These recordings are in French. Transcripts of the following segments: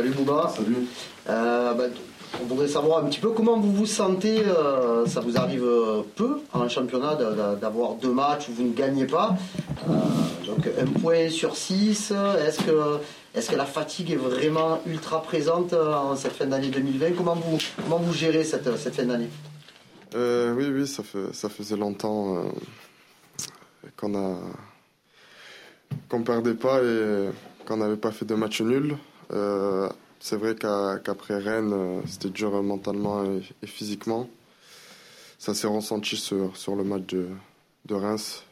Salut Bouba. Salut. Euh, bah, on voudrait savoir un petit peu comment vous vous sentez. euh, ça vous arrive euh, peu en championnat d'avoir deux matchs où vous ne gagnez pas. Euh, donc un point sur six. Est-ce que, est que la fatigue est vraiment ultra présente en cette fin d'année 2020 comment vous, comment vous gérez cette, cette fin d'année? Oui, oui, ça, fait, ça faisait longtemps qu'on a qu'on perdait pas et qu'on n'avait pas fait de match nul. Euh, c'est vrai qu'après Rennes, euh, c'était dur mentalement et, physiquement. Ça s'est ressenti sur, le match de, de Reims.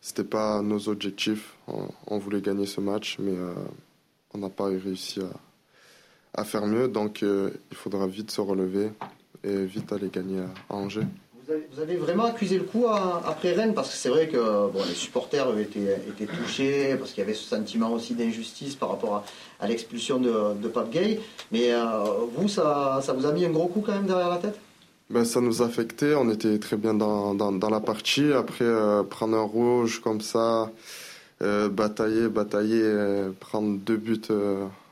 C'était pas nos objectifs. On, voulait gagner ce match, mais euh, on n'a pas réussi à, faire mieux. Donc, il faudra vite se relever et vite aller gagner à Angers. Vous avez, vraiment accusé le coup après Rennes parce que c'est vrai que les supporters étaient, étaient touchés parce qu'il y avait ce sentiment aussi d'injustice par rapport à, l'expulsion de, de Pape Gay. Mais euh, vous, ça, vous a mis un gros coup quand même derrière la tête? Ben, ça nous affectait, on était très bien dans, la partie. Après, euh, prendre un rouge comme ça, euh, batailler, batailler, prendre deux buts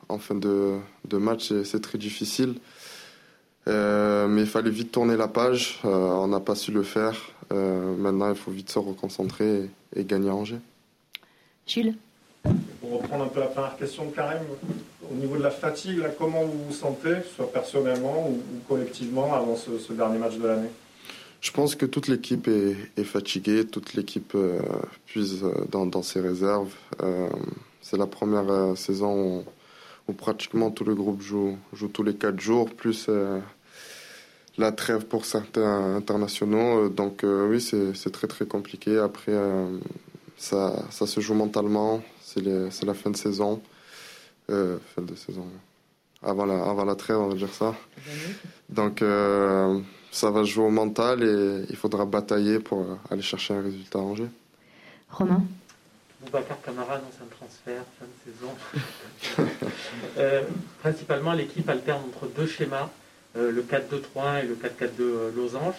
en fin de, match, c'est très difficile. Euh, mais il fallait vite tourner la page, Euh, on n'a pas su le faire. Euh, maintenant, il faut vite se reconcentrer et, et gagner à Angers. Gilles Pour reprendre un peu la première question de Karim, au niveau de la fatigue, là, comment vous vous sentez, soit personnellement ou, ou collectivement, avant ce, ce dernier match de l'année? Je pense que toute l'équipe est, est fatiguée, toute l'équipe euh, puise dans, dans ses réserves. Euh, c'est la première euh, saison où, où pratiquement tout le groupe joue, joue tous les quatre jours, plus euh, la trêve pour certains internationaux. Euh, Donc euh, oui, c'est très très compliqué. Après, euh, ça, ça se joue mentalement. C'est la fin de saison. Euh, fin de saison. Avant la, avant la trêve, on va dire ça. Donc euh, ça va jouer au mental et il faudra batailler pour aller chercher un résultat à Angers. Romain? Boubacar Camara annonce un transfert fin de saison. Euh, principalement, l'équipe alterne entre deux schémas, euh, le 4-2-3-1 et le 4-4-2 euh, losange.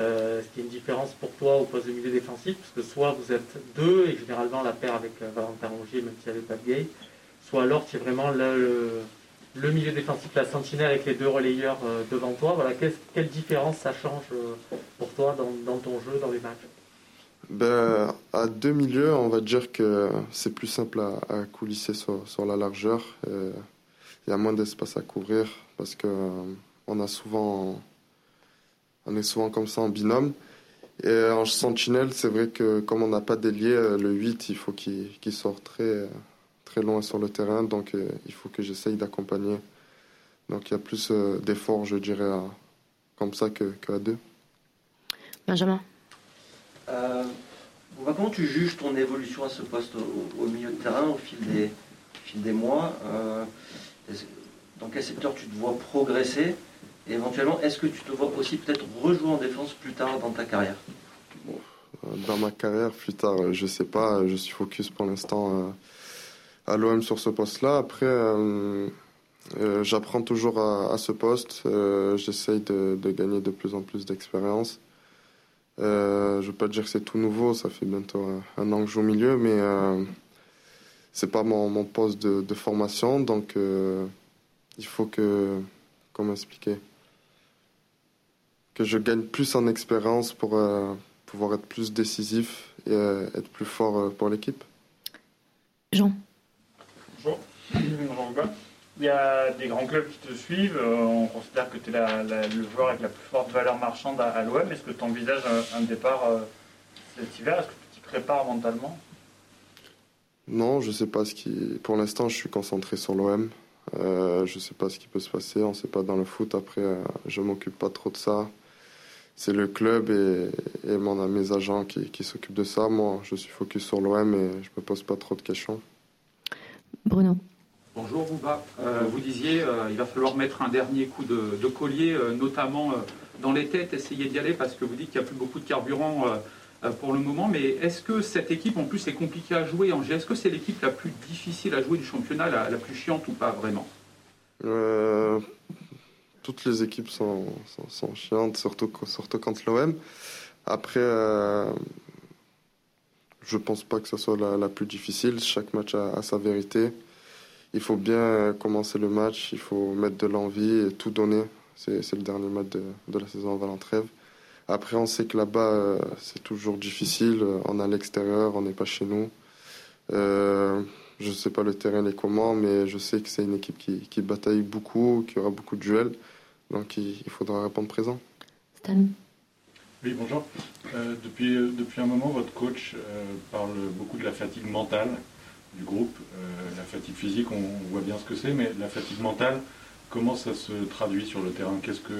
Euh, ce qui est une différence pour toi au poste de milieu défensif, parce que soit vous êtes deux, et généralement la paire avec Valentin Rongier, même s'il n'y avait pas de gay, soit alors tu es vraiment le, milieu défensif, la sentinelle avec les deux relayeurs devant toi. Voilà, qu'est-ce- quelle différence ça change pour toi dans ton jeu, dans les matchs? Ben, à deux milieux, on va dire que c'est plus simple à, coulisser sur, la largeur. Il y a moins d'espace à couvrir parce que euh, est souvent comme ça en binôme. Et en sentinelle, c'est vrai que comme on n'a pas d'ailier, euh, le 8, il faut qu'il qu'il sorte très, très loin sur le terrain. Donc euh, il faut que j'essaye d'accompagner. Donc il y a plus d'efforts, je dirais, comme ça que, qu'à deux. Benjamin? Euh, Bouba, comment tu juges ton évolution à ce poste au, milieu de terrain au fil des, mois Euh, Dans quel secteur tu te vois progresser Et éventuellement, est-ce que tu te vois aussi peut-être rejouer en défense plus tard dans ta carrière? Dans ma carrière plus tard, euh, je sais pas. Je suis focus pour l'instant euh, à l'OM sur ce poste-là. Après, euh, euh, j'apprends toujours à, ce poste. Euh, J'essaye de gagner de plus en plus d'expérience. Euh, je veux pas dire que c'est tout nouveau. Ça fait bientôt un, an que je joue au milieu, mais euh, c'est pas mon, mon poste de, de formation. Donc, euh, il faut que, comment expliquer, que je gagne plus en expérience pour euh, pouvoir être plus décisif et euh, être plus fort pour l'équipe. Jean Bonjour. Bonjour, Bouba. Il y a des grands clubs qui te suivent. euh, On considère que tu es la- la- le joueur avec la plus forte valeur marchande à, à l'OM. Est-ce que tu envisages un, un départ euh, cet hiver? Est-ce que tu t'y prépares mentalement? Non, je sais pas ce qui. Pour l'instant, je suis concentré sur l'OM. Euh, je sais pas ce qui peut se passer. On sait pas dans le foot. Après, euh, je m'occupe pas trop de ça. C'est le club et, et mon, mes agents qui, qui s'occupent de ça. Moi, je suis focus sur l'OM et je me pose pas trop de questions. Bruno Bonjour Bouba. Euh, vous disiez euh, il va falloir mettre un dernier coup de, collier, euh, notamment dans les têtes, essayer d'y aller parce que vous dites qu'il n'y a plus beaucoup de carburant pour le moment. Mais est-ce que cette équipe en plus est compliquée à jouer Angers Est-ce que c'est l'équipe la plus difficile à jouer du championnat, la, plus chiante ou pas vraiment? Toutes les équipes sont, sont, chiantes, surtout, surtout contre l'OM. Après, je pense pas que ce soit la, plus difficile. Chaque match a sa vérité. Il faut bien commencer le match, il faut mettre de l'envie et tout donner. C'est le dernier match de, la saison avant la trêve. Après, on sait que là-bas, c'est toujours difficile. On est à l'extérieur, on n'est pas chez nous. je ne sais pas le terrain et comment, mais je sais que c'est une équipe qui, qui, bataille beaucoup, qui aura beaucoup de duels. Donc il, faudra répondre présent. Stan Oui, bonjour. depuis, depuis un moment, votre coach parle beaucoup de la fatigue mentale du groupe. Euh, la fatigue physique, on, voit bien ce que c'est, mais la fatigue mentale, comment ça se traduit sur le terrain? Qu'est-ce que,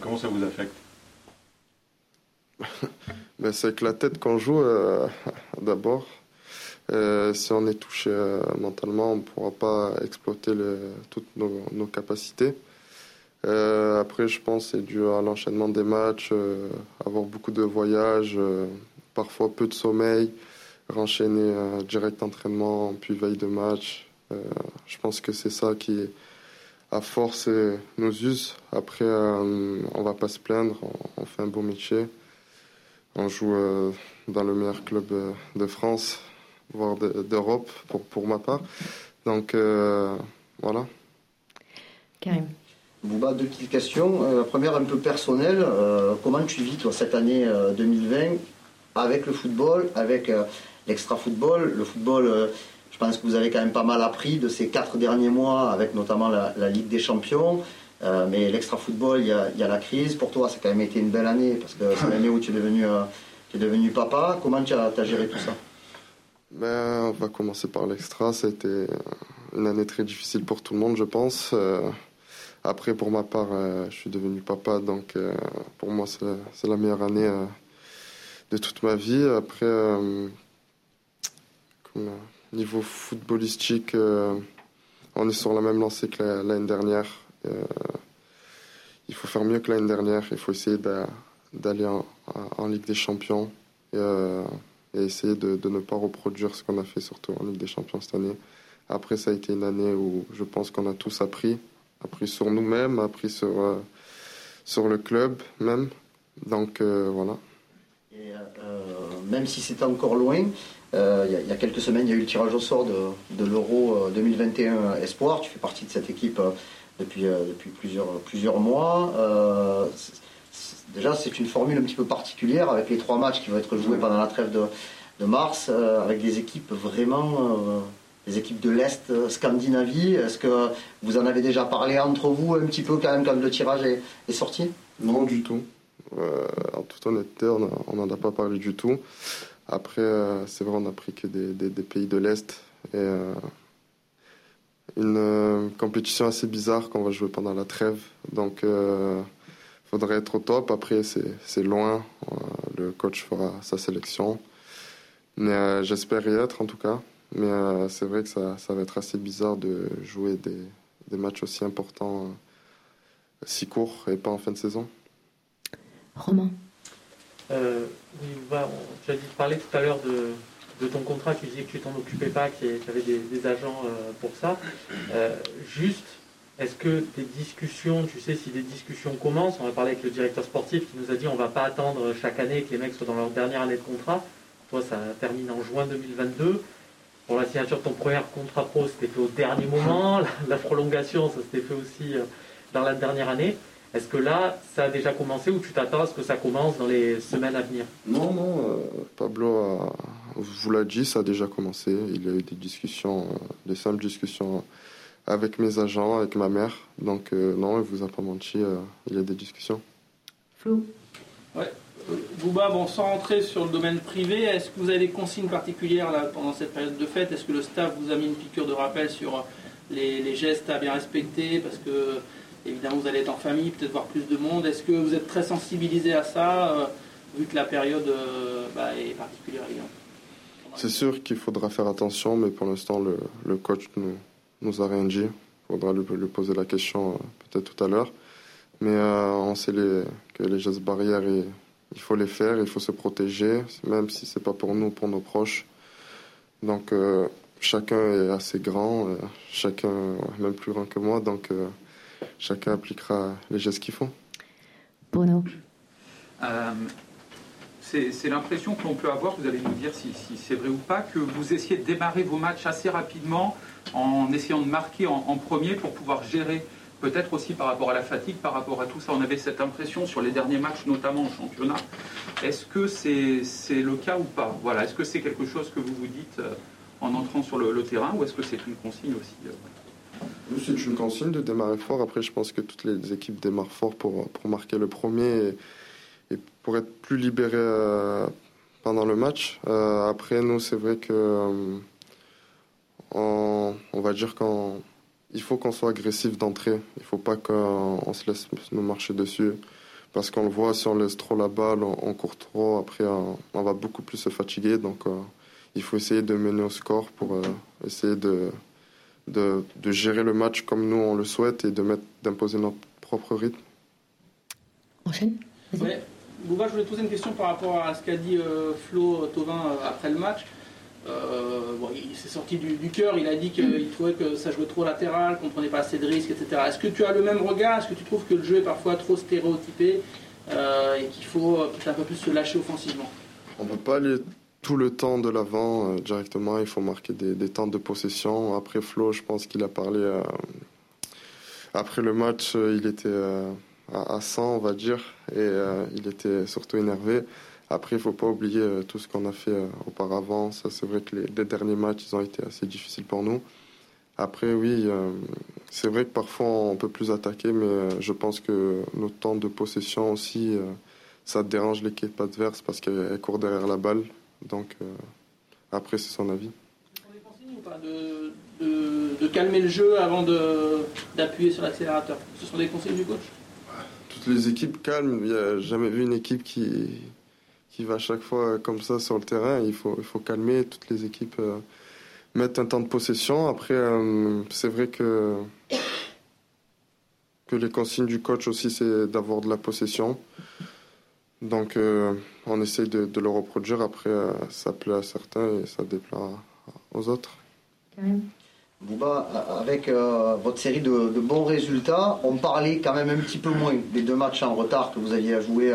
Comment ça vous affecte? Ben, C'est avec la tête qu'on joue euh, d'abord. Euh, si on est touché mentalement, on ne pourra pas exploiter toutes nos, capacités. après, je pense que c'est dû à l'enchaînement des matchs, avoir beaucoup de voyages, parfois peu de sommeil renchaîner un direct entraînement, puis veille de match. Euh, je pense que c'est ça qui, à force, nous use. Après, euh, on va pas se plaindre, on, fait un beau métier. On joue euh, dans le meilleur club de France, voire d'Europe, pour, pour ma part. Donc, voilà. Karim. Bouba, deux petites questions. la première, un peu personnelle. comment tu vis, toi, cette année 2020 avec le football, avec l'extra-football. Le football, euh, je pense que vous avez quand même pas mal appris de ces quatre derniers mois, avec notamment la, Ligue des Champions. Euh, mais l'extra-football, il y, a, la crise. Pour toi, ça a quand même été une belle année, parce que c'est l'année où tu es devenu, euh, tu es papa. Comment tu as, géré tout ça? Ben, On va commencer par l'extra. Ça a été une année très difficile pour tout le monde, je pense. après, pour ma part, je suis devenu papa, donc pour moi, c'est la meilleure année de toute ma vie. Après, Niveau footballistique, euh, on est sur la même lancée que l'année dernière. Euh, il faut faire mieux que l'année dernière. Il faut essayer d'aller en, Ligue des Champions et, euh, essayer de, ne pas reproduire ce qu'on a fait surtout en Ligue des Champions cette année. Après, ça a été une année où je pense qu'on a tous appris, appris sur nous-mêmes, appris sur, sur le club même. Donc voilà. Et, même si c'est encore loin, il y, a quelques semaines, il y a eu le tirage au sort de, l'Euro 2021 euh, Espoir. Tu fais partie de cette équipe euh, depuis, plusieurs, mois. déjà, c'est une formule un petit peu particulière avec les trois matchs qui vont être joués pendant la trêve de, mars, avec des équipes vraiment, des équipes de l'Est, Scandinavie. Est-ce que vous en avez déjà parlé entre vous un petit peu quand même quand le tirage est, sorti? Non, du tout. en toute honnêteté, on n'en a pas parlé du tout. Après, euh, c'est vrai, on n'a pris que des, pays de l'Est. Et euh, une euh, compétition assez bizarre qu'on va jouer pendant la trêve. Donc, il faudrait être au top. Après, c'est loin. le coach fera sa sélection. Mais j'espère y être en tout cas. Mais c'est vrai que ça, va être assez bizarre de jouer des matchs aussi importants si courts et pas en fin de saison. Romain euh, oui, tu as dit, parler tout à l'heure de, ton contrat, tu disais que tu t'en occupais pas, qu'il y avait des, agents euh, pour ça. Euh, juste, est-ce que des discussions, tu sais si des discussions commencent, on va parler avec le directeur sportif qui nous a dit on va pas attendre chaque année que les mecs soient dans leur dernière année de contrat. Toi, ça termine en juin 2022. Pour la signature de ton premier contrat pro, c'était fait au dernier moment. la prolongation, ça s'était fait aussi dans la dernière année. Est-ce que là, ça a déjà commencé ou tu t'attends à ce que ça commence dans les semaines à venir? Non, non, euh, Pablo vous l'a dit, ça a déjà commencé. Il y a eu des discussions, euh, des simples discussions avec mes agents, avec ma mère. Donc euh, non, il vous a pas menti, il y a des discussions. Flou Ouais. Bouba, bon, sans rentrer sur le domaine privé, est-ce que vous avez des consignes particulières là, pendant cette période de fête? Est-ce que le staff vous a mis une piqûre de rappel sur les, les gestes à bien respecter? Parce que Évidemment, vous allez être en famille, peut-être voir plus de monde. Est-ce que vous êtes très sensibilisé à ça, euh, vu que la période euh, bah, est particulière C'est sûr qu'il faudra faire attention, mais pour l'instant, le, coach nous, a rien dit. Il faudra lui, poser la question euh, peut-être tout à l'heure. Mais on sait que les gestes barrières, il faut les faire, il faut se protéger, même si c'est pas pour nous, pour nos proches. Donc chacun est assez grand, chacun même plus grand que moi, donc chacun appliquera les gestes qu'il faut. Bruno euh, c'est l'impression que l'on peut avoir, vous allez nous dire si, c'est vrai ou pas, que vous essayez de démarrer vos matchs assez rapidement en essayant de marquer en, premier pour pouvoir gérer peut-être aussi par rapport à la fatigue, par rapport à tout ça. On avait cette impression sur les derniers matchs, notamment en championnat. Est-ce que c'est le cas ou pas? Voilà. Est-ce que c'est quelque chose que vous vous dites euh, en entrant sur le, terrain ou est-ce que c'est une consigne aussi euh, C'est une consigne de démarrer fort. Après, je pense que toutes les équipes démarrent fort pour, pour marquer le premier et, pour être plus libérés euh, pendant le match. après, nous, c'est vrai que on, on va dire quand il faut qu'on soit agressif d'entrée. Il ne faut pas qu'on se laisse nous marcher dessus. Parce qu'on le voit, si on laisse trop la balle, on, court trop, après on, va beaucoup plus se fatiguer. Donc euh, il faut essayer de mener au score pour euh, essayer de, de, gérer le match comme nous on le souhaite et de mettre d'imposer notre propre rythme. Enchaîne. Ouais. Bouba, je voulais te poser une question par rapport à ce qu'a dit euh, Flo Tovin après le match. Euh, il s'est sorti du, cœur, il a dit qu'il trouvait que ça jouait trop latéral, qu'on prenait pas assez de risques, etc. Est-ce que tu as le même regard? Est-ce que tu trouves que le jeu est parfois trop stéréotypé euh, et qu'il faut peut-être un peu plus se lâcher offensivement? On ne peut pas aller tout le temps de l'avant euh, directement, il faut marquer des, temps de possession. Après Flo, je pense qu'il a parlé. après le match, il était à 100, on va dire, et il était surtout énervé. Après, il faut pas oublier euh, tout ce qu'on a fait euh, auparavant. Ça, c'est vrai que les, derniers matchs, ils ont été assez difficiles pour nous. Après, oui, euh, c'est vrai que parfois on peut plus attaquer, mais je pense que notre temps de possession aussi, ça dérange l'équipe adverse parce qu'elle court derrière la balle. Donc, après, c'est son avis. des consignes ou pas de, de, calmer le jeu avant d'appuyer sur l'accélérateur? Ce sont des consignes du coach? Toutes les équipes calment. Il n'y a jamais vu une équipe qui, qui va chaque fois comme ça sur le terrain. Il faut, il faut calmer toutes les équipes, euh, mettre un temps de possession. Après, euh, c'est vrai que, que les consignes du coach aussi, c'est d'avoir de la possession. Donc, euh, on essaye de, le reproduire. Après, ça plaît à certains et ça déplaît aux autres. Bouba, avec votre série de, de, bons résultats, on parlait quand même un petit peu moins des deux matchs en retard que vous aviez à jouer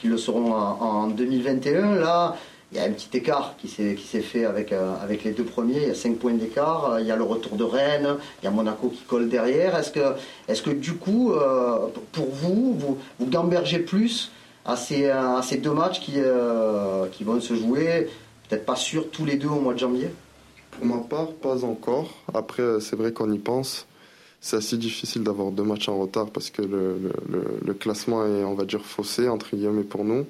qui le seront en, 2021. Là, il y a un petit écart qui s'est, fait avec, euh, avec les deux premiers. Il y a 5 points d'écart. Il y a le retour de Rennes. Il y a Monaco qui colle derrière. Est-ce que, du coup, euh, pour vous, vous, vous gambergez plus à ces, deux matchs qui, euh, qui vont se jouer, peut-être pas sûr tous les deux au mois de janvier Pour ma part, pas encore. Après, c'est vrai qu'on y pense c'est assez difficile d'avoir deux matchs en retard parce que le, classement est, on va dire, faussé, entre guillemets, pour nous.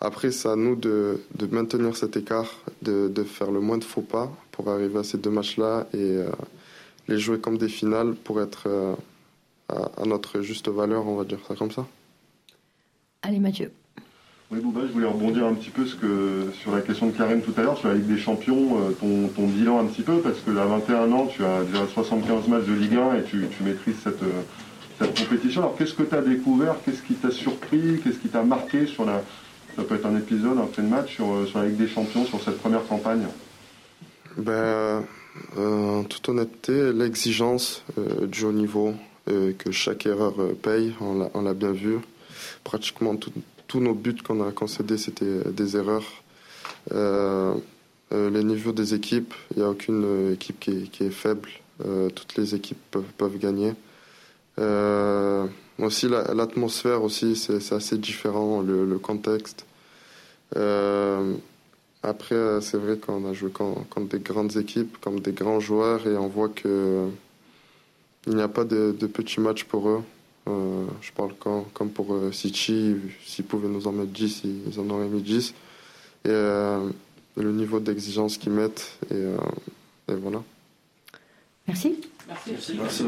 Après, c'est à nous de, maintenir cet écart, de, faire le moins de faux pas pour arriver à ces deux matchs-là et euh, les jouer comme des finales pour être euh, à, notre juste valeur, on va dire ça comme ça. Allez, Mathieu. Oui, Bouba, je voulais rebondir un petit peu sur la question de Karim tout à l'heure, sur la Ligue des Champions, euh, ton, bilan un petit peu, parce que à 21 ans, tu as déjà 75 matchs de Ligue 1 et tu, maîtrises cette, euh, cette, compétition. Alors, qu'est-ce que tu as découvert? Qu'est-ce qui t'a surpris? Qu'est-ce qui t'a marqué sur la. Ça peut être un épisode, un fait de match sur, euh, sur la Ligue des Champions, sur cette première campagne? Ben, En toute honnêteté, l'exigence du haut niveau, que chaque erreur paye, on l'a bien vu. Pratiquement tous nos buts qu'on a concédés, c'était des erreurs. Euh, euh, les niveaux des équipes, il n'y a aucune équipe qui est, faible. Euh, toutes les équipes peuvent, gagner. aussi, l'atmosphère aussi, c'est assez différent, le, contexte. après, c'est vrai qu'on a joué contre, des grandes équipes, comme des grands joueurs, et on voit que il n'y a pas de petits matchs pour eux. Euh, je parle comme, pour euh, City, s'ils pouvaient nous en mettre 10, ils en auraient mis 10. Et euh, le niveau d'exigence qu'ils mettent, et, voilà. Merci. Merci. Merci. Merci.